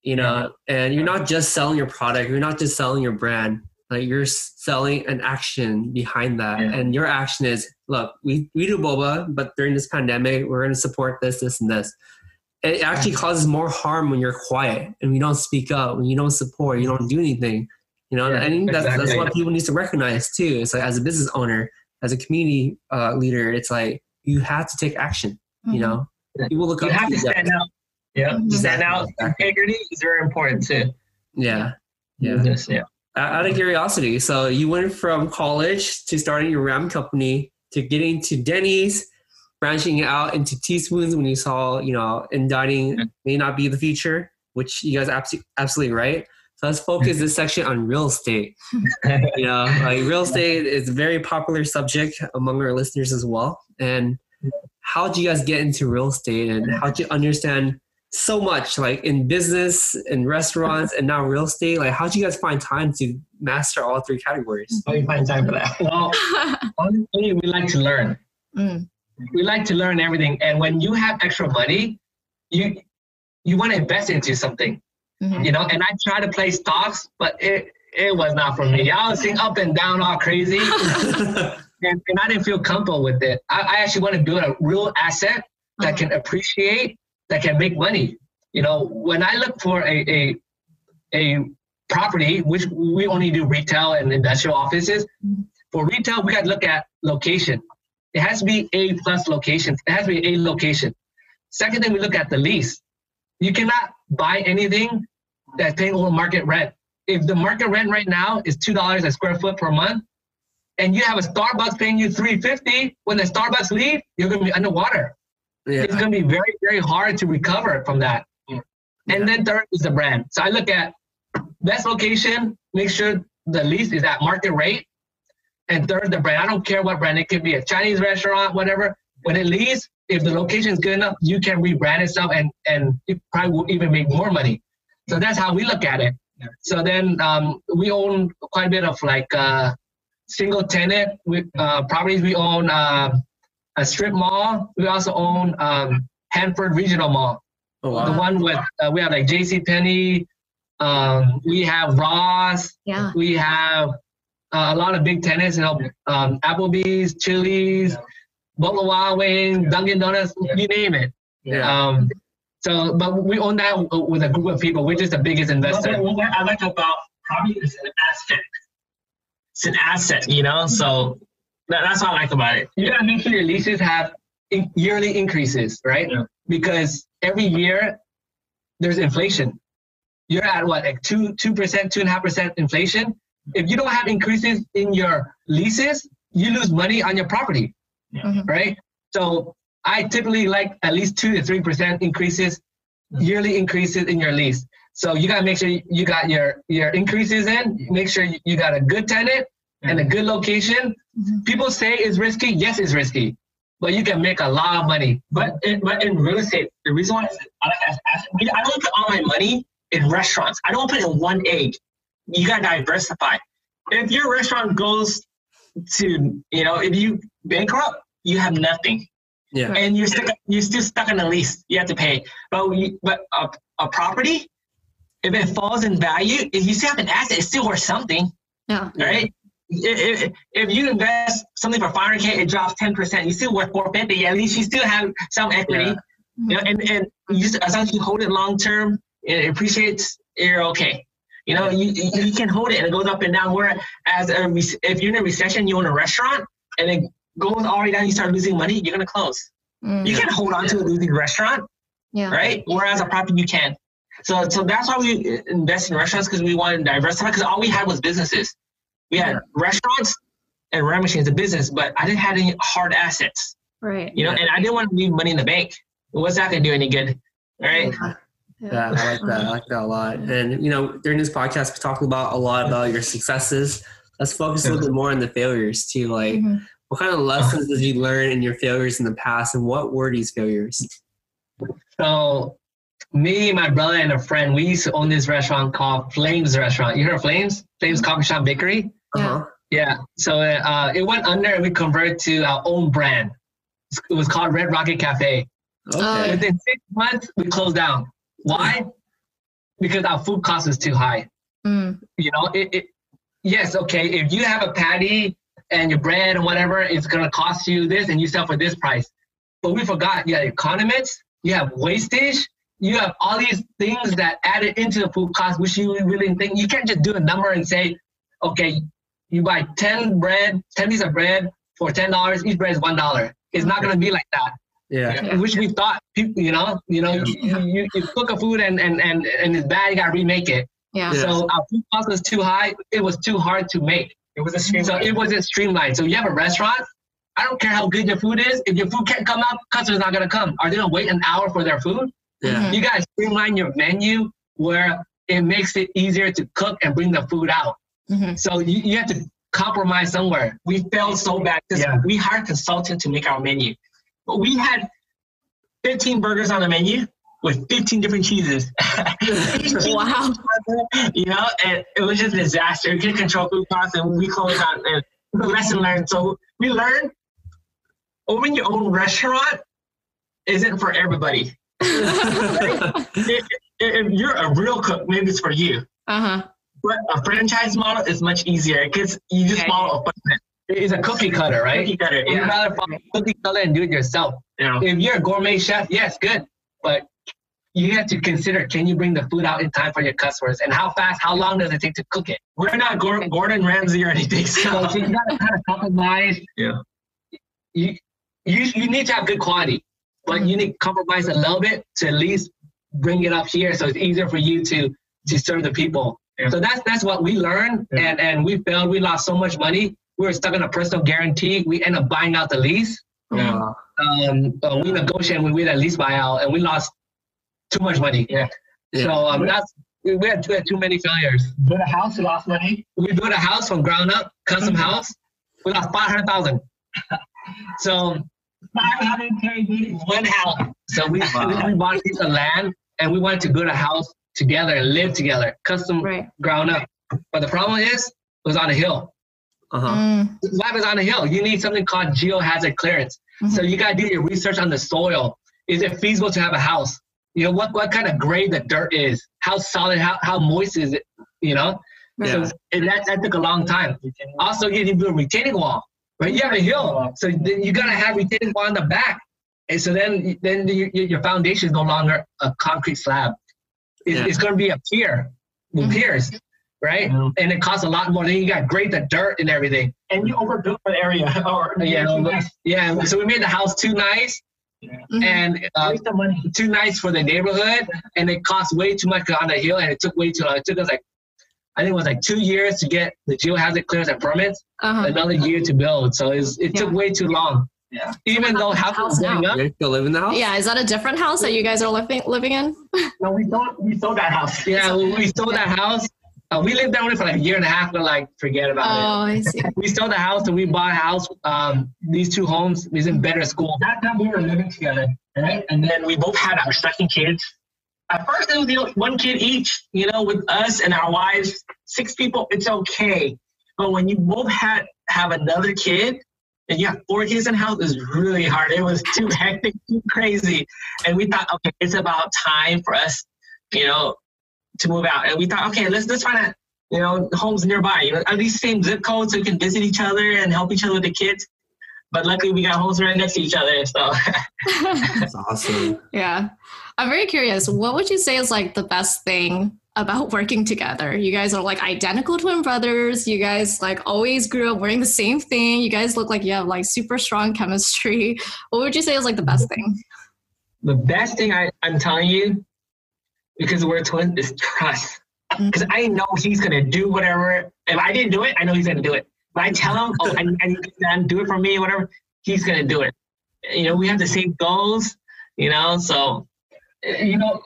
you know, and you're not just selling your product, you're not just selling your brand, like you're selling an action behind that. Yeah. And your action is, look, we, we do boba, but during this pandemic, we're going to support this, this, and this. It actually causes more harm when you're quiet and you don't speak up, when you don't support, you don't do anything. You know, Yeah, and I think that's, that's what people need to recognize too. It's like as a business owner, as a community uh, leader, it's like you have to take action. Mm-hmm. You know, people look You up have to you stand out. Yeah. Stand out. Exactly. Integrity is very important too. Yeah, yeah. Business, yeah. Out out of curiosity, so you went from college to starting your RAM company to getting to Denny's, branching out into teaspoons when you saw, you know, in dining Yeah. may not be the future, which you guys absolutely absolutely right. So let's focus this section on real estate. (laughs) you know, like real estate is a very popular subject among our listeners as well. And how did you guys get into real estate and how did you understand so much like in business and restaurants and now real estate? Like how did you guys find time to master all three categories? How do you find time for that? Well, (laughs) honestly, we like to learn. Mm, We like to learn everything. And when you have extra money, you you want to invest into something, mhm. you know. And I try to play stocks, but it it was not for me. I was seeing up and down all crazy, (laughs) and, and I didn't feel comfortable with it. I, I actually want to build a real asset that can appreciate, that can make money. You know, when I look for a a, a property, which we only do retail and industrial offices, for retail we got to look at location. It has to be A plus location. It has to be A location. Second thing, we look at the lease. You cannot buy anything that's paying over market rent. If the market rent right now is two dollars a square foot per month, and you have a Starbucks paying you three fifty, when the Starbucks leave, you're gonna be underwater. It's gonna be very, very hard to recover from that. And then third is the brand. So I look at best location, make sure the lease is at market rate. And third, the brand. I don't care what brand. It could be a Chinese restaurant, whatever. When it leaves, if the location is good enough, you can rebrand itself and and it probably will even make more money. So that's how we look at it. So then um, we own quite a bit of like uh, single tenant with, uh, properties. We own uh, a strip mall. We also own um, Hanford Regional Mall Oh, the one with uh, we have like J.C. Penney, um, we have Ross, yeah we have uh, a lot of big tenants, you know, um, Applebee's, Chili's, Buffalo Wild Wings, Dunkin' Donuts, you name it. Yeah. Um, so, but we own that with a group of people. We're just the biggest investor. What, what I like about property is an asset. It's an asset, you know. So that, that's what I like about it. You gotta make sure your leases have in- yearly increases, right? Yeah. Because every year there's inflation. You're at what, like two, two percent, two and a half percent inflation. If you don't have increases in your leases, you lose money on your property, Mhm. right? So I typically like at least two to three percent increases, yearly increases in your lease. So you gotta make sure you got your your increases in. Make sure you got a good tenant and a good location. Mhm. People say it's risky. Yes, it's risky. but you can make a lot of money. But in, but in real estate, the reason why I, I, I don't put all my money in restaurants. I don't put in one egg. You gotta diversify. If your restaurant goes to, you know, if you bankrupt, you have nothing, Yeah. and you're stuck. You're still stuck in the lease. You have to pay. But we, but a, a property, if it falls in value, if you still have an asset, it's still worth something, Yeah. right? If, if- you invest something for 500k, it drops 10%. You still worth 450. At least you still have some equity. Yeah. You know, and and you just, as long as you hold it long term, it appreciates. You're okay. You know, you you can hold it and it goes up and down. Whereas a rec- if you're in a recession, you own a restaurant and it goes all the way down, you start losing money, you're gonna close. Mm. You can't hold on to a losing restaurant, Yeah. right? Whereas a property you can. So so that's why we invest in restaurants because we want to diversify. Because all we had was businesses. We had restaurants and rent machines, a business, but I didn't have any hard assets. Right. You know, and I didn't want to leave money in the bank. What's that gonna do any good? Right? Yeah. Yeah, I like that. I like that a lot. And you know, during this podcast, we talked about a lot about your successes. Let's focus a little bit more on the failures too. Like, Mhm. what kind of lessons did you learn in your failures in the past, and what were these failures? So, me, my brother, and a friend, we used to own this restaurant called Flames Restaurant. You heard of Flames? Flames Coffee Shop Bakery. Uh-huh. Yeah. So uh, it went under, and we converted to our own brand. It was called Red Rocket Cafe. Okay. Oh, Within six months, we closed down. Why? Because our food cost was too high. Mm. You know, it, it yes, okay. If you have a patty and your bread and whatever, it's gonna cost you this, and you sell for this price. But we forgot you have condiments, you have wastage, you have all these things that added into the food cost, which you really think you can't just do a number and say, okay, you buy ten bread, ten pieces of bread for ten dollars, each bread is one dollar. It's not gonna be like that Yeah. which we thought people, you know, you know, you, you, you cook a food and, and, and, and it's bad, you gotta remake it. Yeah. Yeah. So our food cost was too high. It was too hard to make. It was a stream So it wasn't streamlined. So you have a restaurant. I don't care how good your food is. If your food can't come out, customers not gonna come. Are they gonna wait an hour for their food? Yeah. Mm-hmm. You guys streamline your menu where it makes it easier to cook and bring the food out. Mhm. So you, you have to compromise somewhere. we failed so bad because Yeah. we hired a consultant to make our menu. But we had 15 burgers on the menu with 15 different cheeses. (laughs) Wow. you know, and it was just a disaster. We couldn't control food costs and we closed down. And the lesson learned. So we learned owning your own restaurant isn't for everybody. (laughs) if, if you're a real cook, maybe it's for you. Uh huh. But a franchise model is much easier because you just Yeah. follow a footprint. It's a cookie cutter, right? Cookie cutter, You'd yeah. rather follow cookie cutter and do it yourself. You know. if you're a gourmet chef, yes, good. But you have to consider can you bring the food out in time for your customers and how fast, how long does it take to cook it? We're not Gor- Gordon Ramsay or anything. So So. you gotta kind of compromise. Yeah. You, you you need to have good quality, but you need to compromise a little bit to at least bring it up here so it's easier for you to to serve the people. Yeah. So that's that's what we learned Yeah. and and we failed. We lost so much money. We were stuck in a personal guarantee. We ended up buying out the lease. Wow. um, uh, we negotiated we had a lease buyout and we lost too much money. Yeah. Yeah. So um, that's we had, we had too many failures. Built a house, we lost money. We built a house from ground up, custom Mm-hmm. house. We lost five hundred thousand. (laughs) So 500k went out. So we, Wow. we bought a piece of land and we wanted to build a house together and live together, custom Right. ground up. But the problem is, it was on a hill. Uh-huh. Mm. Lab is on a hill. You need something called geohazard clearance. So you gotta do your research on the soil. Is it feasible to have a house? You know what what kind of grade the dirt is? How solid? How how moist is it? You know. Yeah. So and that that took a long time. Also, you need to do a retaining wall. Right? You have a hill, so then you gotta have retaining wall on the back. And so then then your, your foundation is no longer a concrete slab. It's, Yeah. it's gonna be a pier with Mhm. piers, right? Yeah. And it costs a lot more. Then you got grade the dirt and everything. And you overbuilt the area. (laughs) Or Yeah, too nice. Yeah, so we made the house too nice Mhm. and uh, money. too nice for the neighborhood, and it cost way too much on the hill, and it took way too long. It took us like, I think it was like two years to get the geohazard clearance and permits, Uh-huh. another year to build. So it's, it took way too long. Yeah. Even though how's the houses house going now? up, You still live in the house? Yeah. Is that a different house that you guys are living living in? No, we sold we sold that house. yeah, we, we sold that house, Uh, we lived there only for like a year and a half, but like forget about Oh, it. I see. We sold the house and we bought a house. Um, these two homes is in better school. That time we were living together, right? And then we both had our second kids. At first, it was you know, one kid each, you know, with us and our wives, six people, it's okay. But when you both had have another kid and you have four kids in house, it's really hard. It was too hectic, too crazy. And we thought, okay, it's about time for us, you know, to move out. And we thought, okay, let's let's find out, you know, homes nearby, you know, at least same zip code so we can visit each other and help each other with the kids. But luckily, we got homes right next to each other, so. (laughs) That's awesome. yeah. I'm very curious. What would you say is like the best thing about (laughs) working together? You guys are like identical twin brothers. You guys like always grew up wearing the same thing. You guys look like you have like super strong chemistry. What would you say is like the best thing? the best thing I, I'm telling you, because we're twins, is trust. Mm-hmm. Because I know he's gonna do whatever. If I didn't do it, I know he's gonna do it. But I tell him, oh, I, I need done, do it for me, whatever. He's gonna do it. You know, we have the same goals. You know, so you know,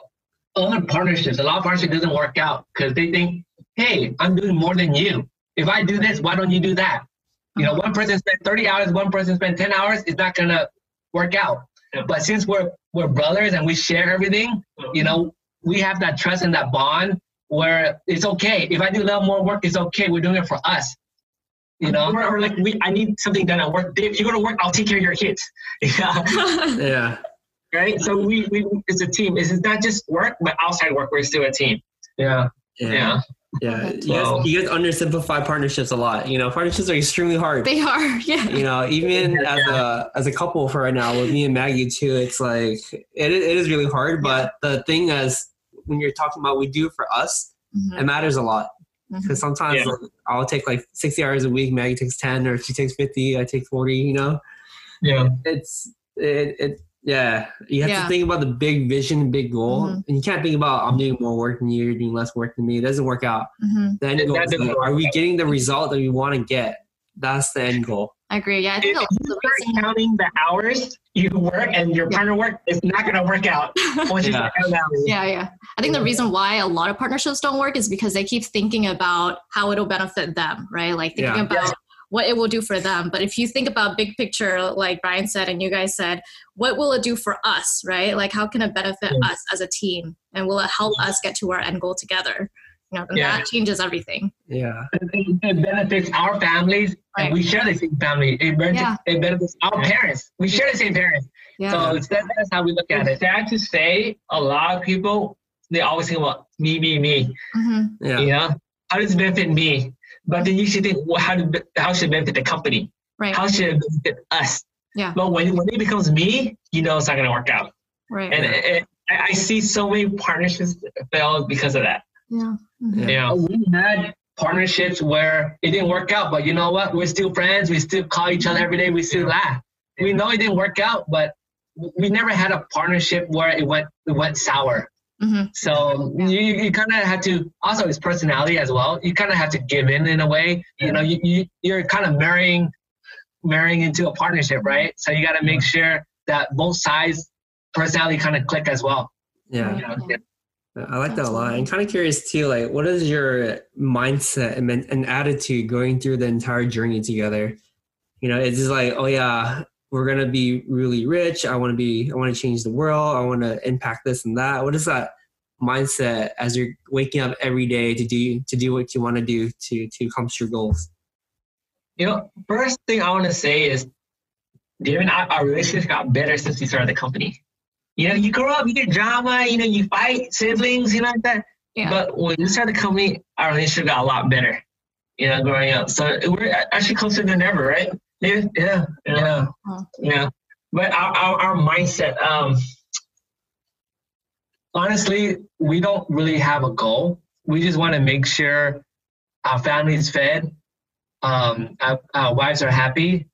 other partnerships, a lot of partnerships doesn't work out because they think, hey, I'm doing more than you. If I do this, why don't you do that? You know, one person spent 30 hours, one person spent 10 hours, it's not gonna work out. But since we're we're brothers and we share everything, you know, we have that trust and that bond where it's okay. If I do a little more work, it's okay. We're doing it for us. You know? or, or like we, I need something done at work. Dave, you go to work, I'll take care of your kids. (laughs) Yeah, Yeah. Right. So we, we, it's a team. It's not just work, but outside work, we're still a team. Yeah. Yeah. Yeah. Yeah. You So- guys, you guys undersimplify partnerships a lot. You know, partnerships are extremely hard. they are. (laughs) Yeah. you know, even as a as a couple for right now with me and Maggie too, it's like it, is- it is really hard. But the thing is, when you're talking about we do for us, Mhm. it matters a lot because sometimes Yeah. like, I'll take like 60 hours a week, Maggie takes 10, or she takes 50, I take 40. You know, Yeah. it's it it yeah. You have Yeah. to think about the big vision, big goal, Mhm. and you can't think about I'm doing more work than you, you're doing less work than me. It doesn't work out. Mhm. The end That goal is like, are we getting the result that we want to get? That's the end goal. I agree. Yeah. I think If you the start reason. counting the hours you work and your Yeah. partner work, it's not gonna work out. (laughs) Once Yeah. start counting the hours. Yeah, yeah. I think the reason why a lot of partnerships don't work is because they keep thinking about how it'll benefit them, right? Like thinking Yeah. about what it will do for them. But if you think about big picture, like Brian said and you guys said, what will it do for us, right? Like how can it benefit Yeah. us as a team? And will it help us get to our end goal together? You know, Yeah. that changes everything. Yeah. It, it benefits our families Right. and we share the same family. It benefits, Yeah. it benefits our parents. We share the same parents. Yeah. So it's, that, that's how we look at It's it. sad to say, a lot of people they always think about me, me, me. hmm Yeah. You know, how does it benefit me? But then you should think, well, how do how should it benefit the company? Right. How should it benefit us? Yeah. But when when it becomes me, you know it's not gonna work out. right. And it, it, I I see so many partnerships fail because of that. yeah. Mhm. Yeah. You We had partnerships where it didn't work out, but you know what? We're still friends. We still call each other every day. We still laugh. We know it didn't work out, but we never had a partnership where it went it went sour. Mhm. So you, you kind of have to also his personality as well. You kind of have to give in in a way. You know, you, you you're kind of marrying marrying into a partnership, right? So you got to make sure that both sides personality kind of click as well. Yeah. You know? Yeah. I like that a lot. I'm kind of curious too. Like, what is your mindset and, and attitude going through the entire journey together? You know, it's just like, oh yeah, we're gonna be really rich. I want to be. I want to change the world. I want to impact this and that. What is that mindset as you're waking up every day to do to do what you want to do to to accomplish your goals? you know, first thing I want to say is, David and our relationship got better since we started the company. You know, you grow up, you get drama, you know, you fight siblings, you know, like that. Yeah. But when we started the company, our relationship got a lot better. You know, growing up, so we're actually closer than ever, right? Yeah, yeah, yeah, yeah. But our, our, our mindset, um, honestly, we don't really have a goal. We just want to make sure our family's fed, um, our, our wives are happy,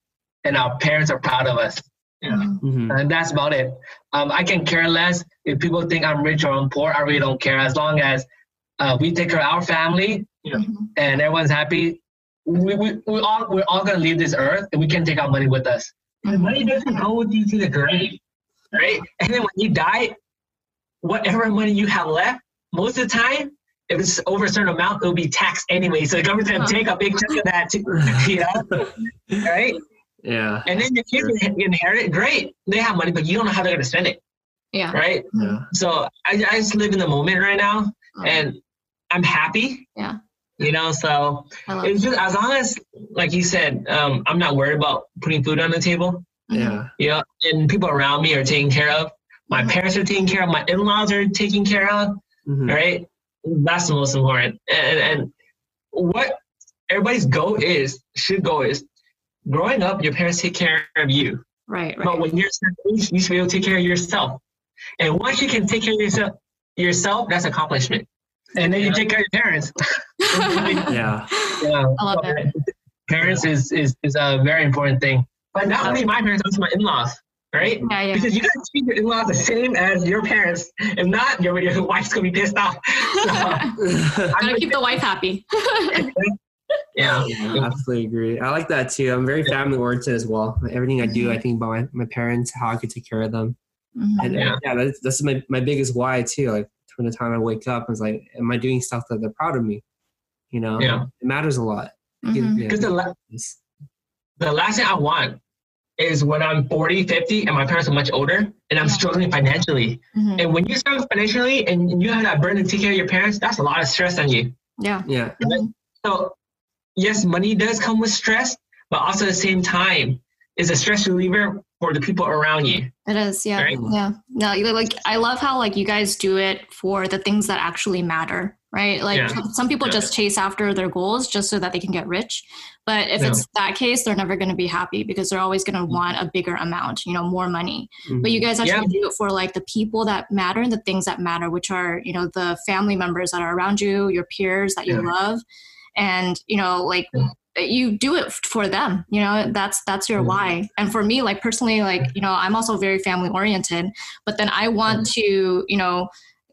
and our parents are proud of us. Mhm. Mm-hmm. And that's about it. Um, I can care less if people think I'm rich or I'm poor. I really don't care. As long as uh, we take care of our family Mhm. and everyone's happy, we, we, we all, we're all going to leave this earth and we can't take our money with us. the money doesn't go with you to the grave, right? And then when you die, whatever money you have left, most of the time, if it's over a certain amount, it'll be taxed anyway. So the government's gonna take a big chunk of that, too, you know, right? Yeah. And then your kids inherit it, great. They have money, but you don't know how they're gonna spend it, Yeah. right? Yeah. So I, I just live in the moment right now, Oh, and I'm happy. Yeah. You know, so it's just as long as, like you said, um, I'm not worried about putting food on the table. Yeah. You know, and people around me are taken care of. My Mhm. parents are taken care of. My in-laws are taken care of. Mhm. Right? That's the most important. And, and what everybody's goal is, should go is, growing up, your parents take care of you. Right, right. But when you're a certain age, you should be able to take care of yourself. And once you can take care of yourself, yourself, that's accomplishment. And then you take care of your parents. (laughs) Yeah. Yeah. I love it. Parents is, is, is a very important thing. But not only my parents, also my in-laws, right? Yeah, yeah. Because you gotta treat your in-laws the same as your parents. If not, your, your wife's gonna be pissed off. (laughs) So, (laughs) Gotta keep the wife happy. yeah. Yeah, absolutely agree. I like that too. I'm very family oriented as well. Everything I do, I think about my, my parents, how I could take care of them. Mhm. And Yeah. yeah, that's, that's my, my biggest why too. Like from the time I wake up, I was like, am I doing stuff that they're proud of me? You know, Yeah. it matters a lot. Yeah. Because the, la- the last thing I want is when I'm 40, 50, and my parents are much older, and I'm Yeah. struggling financially. Mhm. And when you struggle financially and you have that burden to take care of your parents, that's a lot of stress on you. Yeah. Yeah. So, yes, money does come with stress, but also at the same time, is a stress reliever for the people around you. It is, yeah, Right. yeah. No, like I love how like you guys do it for the things that actually matter, right? Like Yeah. some- people Yeah. just chase after their goals just so that they can get rich, but if Yeah. it's that case, they're never going to be happy because they're always going to mm-hmm. want a bigger amount, you know, more money. But mm-hmm. you guys actually do it for like the people that matter and the things that matter, which are you know the family members that are around you, your peers that you Yeah. love, and you know like Yeah. You do it for them you know that's that's your Mhm. why. And for me like personally like you know i'm also very family oriented but then i want to you know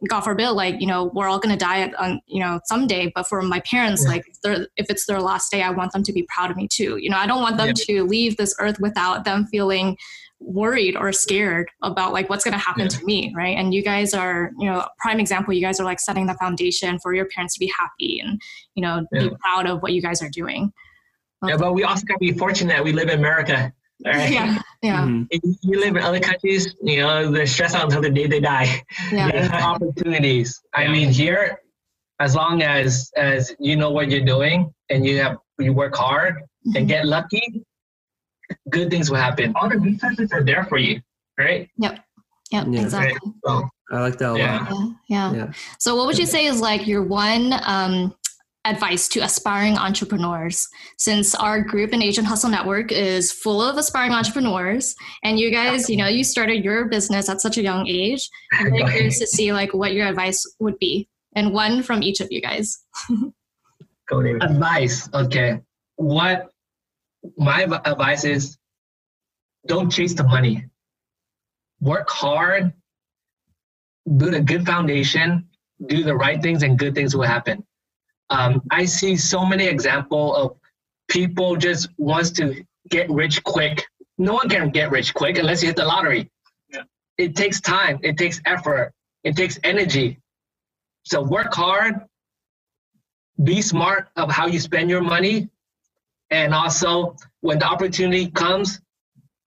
god forbid like you know we're all going to die at, on you know someday but for my parents Yeah. like if, they're, if it's their last day i want them to be proud of me too. You know i don't want them to leave this earth without them feeling worried or scared about like what's going to happen Yeah. to me right? And you guys are you know prime example. You guys are like setting the foundation for your parents to be happy and you know be proud of what you guys are doing Yeah, but we also gotta be fortunate that we live in America. All right. yeah yeah Mhm. If you live in other countries, you know, they're stressed out until the day they die. yeah (laughs) There's opportunities. I mean, here, as long as as you know what you're doing and you have you work hard and get lucky, good things will happen. All the resources are there for you, right? Yep, Yeah. exactly. So, I like that a Yeah. lot. Yeah, yeah. Yeah. So, what would you say is like your one um, advice to aspiring entrepreneurs? Since our group in Asian Hustle Network is full of aspiring entrepreneurs, and you guys, you know, you started your business at such a young age. I'm really curious to see like what your advice would be, and one from each of you guys. go David. Advice. Okay. What my advice is don't chase the money. Work hard, build a good foundation, do the right things, and good things will happen. Um, I see so many example of people just wants to get rich quick. No one can get rich quick unless you hit the lottery. Yeah. It takes time, it takes effort, it takes energy. So work hard, be smart of how you spend your money, and also when the opportunity comes,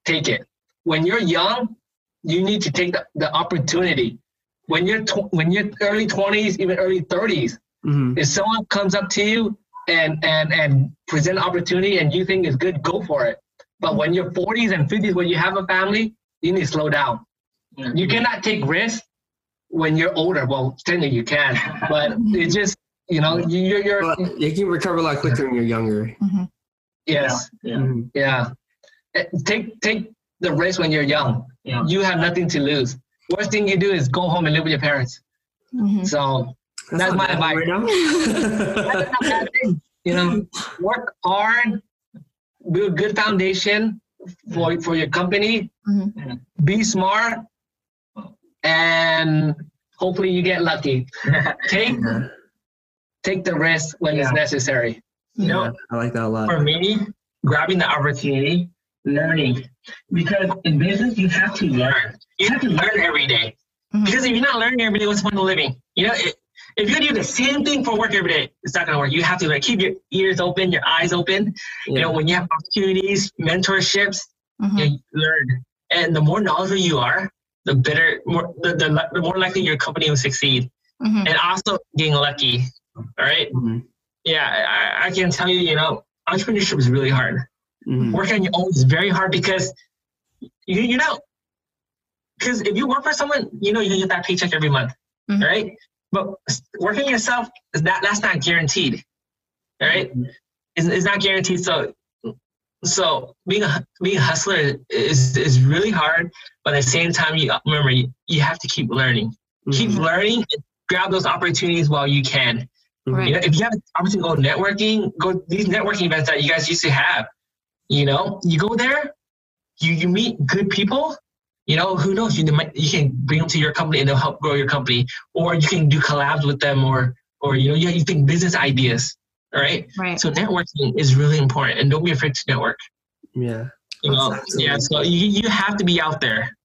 take it. When you're young, you need to take the, the opportunity. When you're tw- when you're early 20s, even early 30s, Mhm. if someone comes up to you and and and present opportunity and you think is good, go for it. But when you're 40s and 50s, when you have a family, you need to slow down. You cannot take risks when you're older. Well, technically you can, but (laughs) it's just you know you- you're you're But you can recover a lot quicker when you're younger. Mhm. yes Yeah. Mhm. yeah. Eh, Take take the risk when you're young. Yeah. You have nothing to lose. Worst thing you do is go home and live with your parents. Mhm. So That's not my advice. right now. that's (laughs) not a bad thing. You know, work hard, build good foundation for for your company. Mhm. Be smart, and hopefully you get lucky. (laughs) Take Yeah. take the risk when it's necessary. You know, Yeah, I like that a lot. for me, grabbing the opportunity, learning. Because in business, you have to learn. You have to learn every day. Mhm. Because if you're not learning every day, what's the point of living? You know, it, if you do the same thing for work every day, it's not gonna work. You have to like keep your ears open, your eyes open. You know, when you have opportunities, mentorships, Mhm. you learn. And the more knowledgeable you are, the better, more the, the, the more likely your company will succeed. Mhm. And also getting lucky. All right. Mhm. Yeah, I, I can tell you, you know, entrepreneurship is really hard. Mhm. Working on your own is very hard because you you know, because if you work for someone, you know you get that paycheck every month, Mhm. right? But working yourself is that that's not guaranteed, all right? It's, it's not guaranteed. So so being a being a hustler is is really hard, but at the same time, you remember you, you have to keep learning, keep Mhm. learning, grab those opportunities while you can. Right. You know, if you have an opportunity to go networking, go these networking events that you guys used to have. You know, you go there, you you meet good people. You know, who knows? You might you can bring them to your company and they'll help grow your company, or you can do collabs with them, or or you know, you, you think business ideas. All right. Right. So networking is really important, and don't be afraid to network. Yeah. You know, Absolutely. yeah. So you you have to be out there.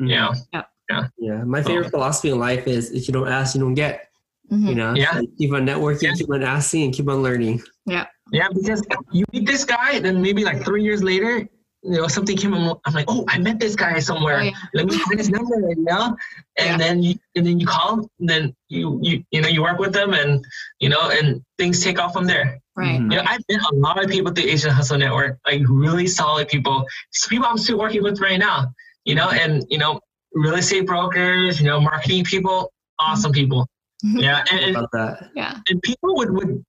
Mhm. You know, Yeah. My favorite philosophy in life is if you don't ask, you don't get. Mhm. You know? Yeah. So keep on networking, Yeah. keep on asking, and keep on learning. Yeah yeah, because you meet this guy, then maybe like three years later, you know, something came. along, I'm like, oh, I met this guy somewhere. Oh, yeah. Let me find his number, you know. And Yeah. then you and then you call, him, and then you you you know you work with them, and you know, and things take off from there. Right. Mhm. You know, I've met a lot of people through Asian Hustle Network, like really solid people. It's people I'm still working with right now. You know, and you know, real estate brokers, you know, marketing people, awesome people. Mhm. (laughs) Yeah, and, and, About that. Yeah. and people with with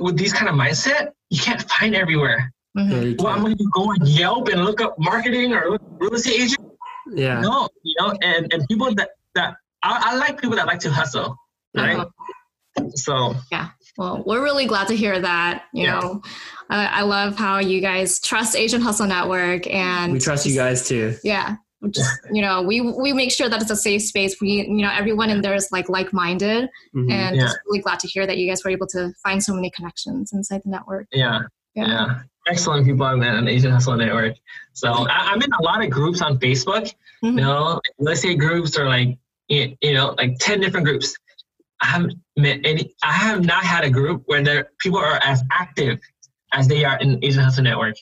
with these kind of mindset, you can't find everywhere. Mhm. Well, I'm going to go on Yelp and look up marketing or look real estate agent. yeah. No, you know, and, and people that that I, I like people that like to hustle, right? Uh-huh. So Yeah. Well, we're really glad to hear that. You Yeah. know, uh, I love how you guys trust Asian Hustle Network, and We trust you guys too. Yeah, just you know, we we make sure that it's a safe space. We you know everyone in there is like like minded, Mhm. and Yeah. just really glad to hear that you guys were able to find so many connections inside the network. yeah, Yeah. yeah, excellent people met on Asian Hustle Network. So I, I'm in a lot of groups on Facebook. Mhm. You know, real estate groups are like you you know like ten different groups. I haven't met any. I have not had a group where there people are as active as they are in Asian Hustle Network.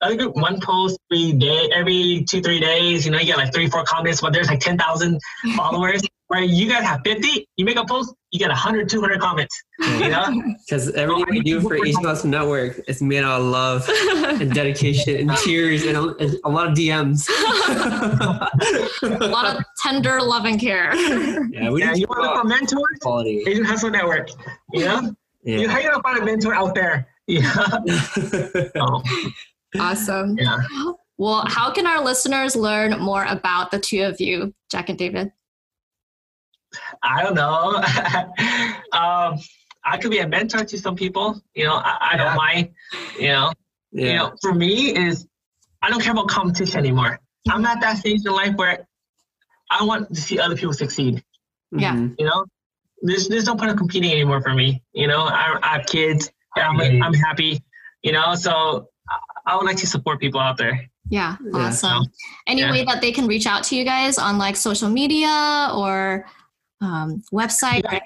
Other group, one post every day, every two three days. You know, you get like three four comments, but there's like ten thousand (laughs) followers. Where you guys have fifty, you make a post, you get 100, 200 comments. You know, (laughs) Because everything we do for Asian Hustle Network is made out of love and (laughs) dedication and tears and a, and a lot of DMs. (laughs) a lot of tender love and care. yeah, we yeah, need you to want to look for mentors? quality. Asian Hustle Network. You know, you, Yeah. how you gonna find a mentor out there? Yeah. So, awesome. yeah. Well, how can our listeners learn more about the two of you, Jack and David? I don't know. (laughs) um, I could be a mentor to some people. You know, I, I don't Yeah. mind. You know, yeah. you know, for me is I don't care about competition anymore. I'm at that stage in life where I want to see other people succeed. Yeah. Mhm. You know, there's there's no point of competing anymore for me. You know, I, I have kids. I'm I'm happy. You know, so I, I would like to support people out there. Yeah, Yeah. awesome. Any Yeah. way that they can reach out to you guys on like social media or um, website? Yeah.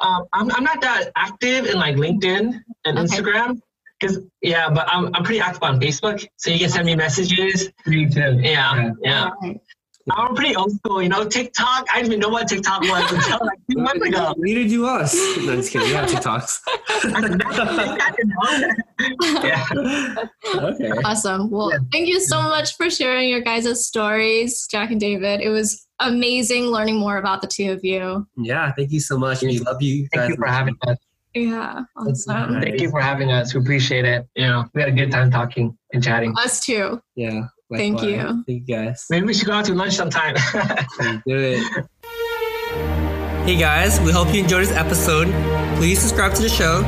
Um, I'm I'm not that active in like LinkedIn and Okay. Instagram. Cause yeah, but I'm I'm pretty active on Facebook, so you can send me messages. Me too. Yeah, yeah. Alright. I'm pretty old school, you know. TikTok, I didn't even know what TikTok was until like two months ago. (laughs) Neither do us. No, just kidding. We have TikToks. I did not- I didn't know. yeah, okay. Awesome. Well, thank you so much for sharing your guys' stories, Jack and David. It was amazing learning more about the two of you. Yeah, thank you so much. We love you guys. Thank you for having us. Yeah, awesome. nice. Thank you for having us. We appreciate it. yeah. We had a good time talking and chatting. Us too. Yeah. Thank you. Thank you guys. Maybe we should go out to lunch sometime. (laughs) Do it. Hey guys, we hope you enjoyed this episode. Please subscribe to the show.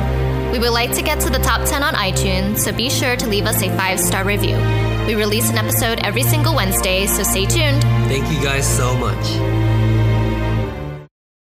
We would like to get to the top 10 on iTunes, so be sure to leave us a five star review. We release an episode every single Wednesday, so stay tuned. Thank you guys so much.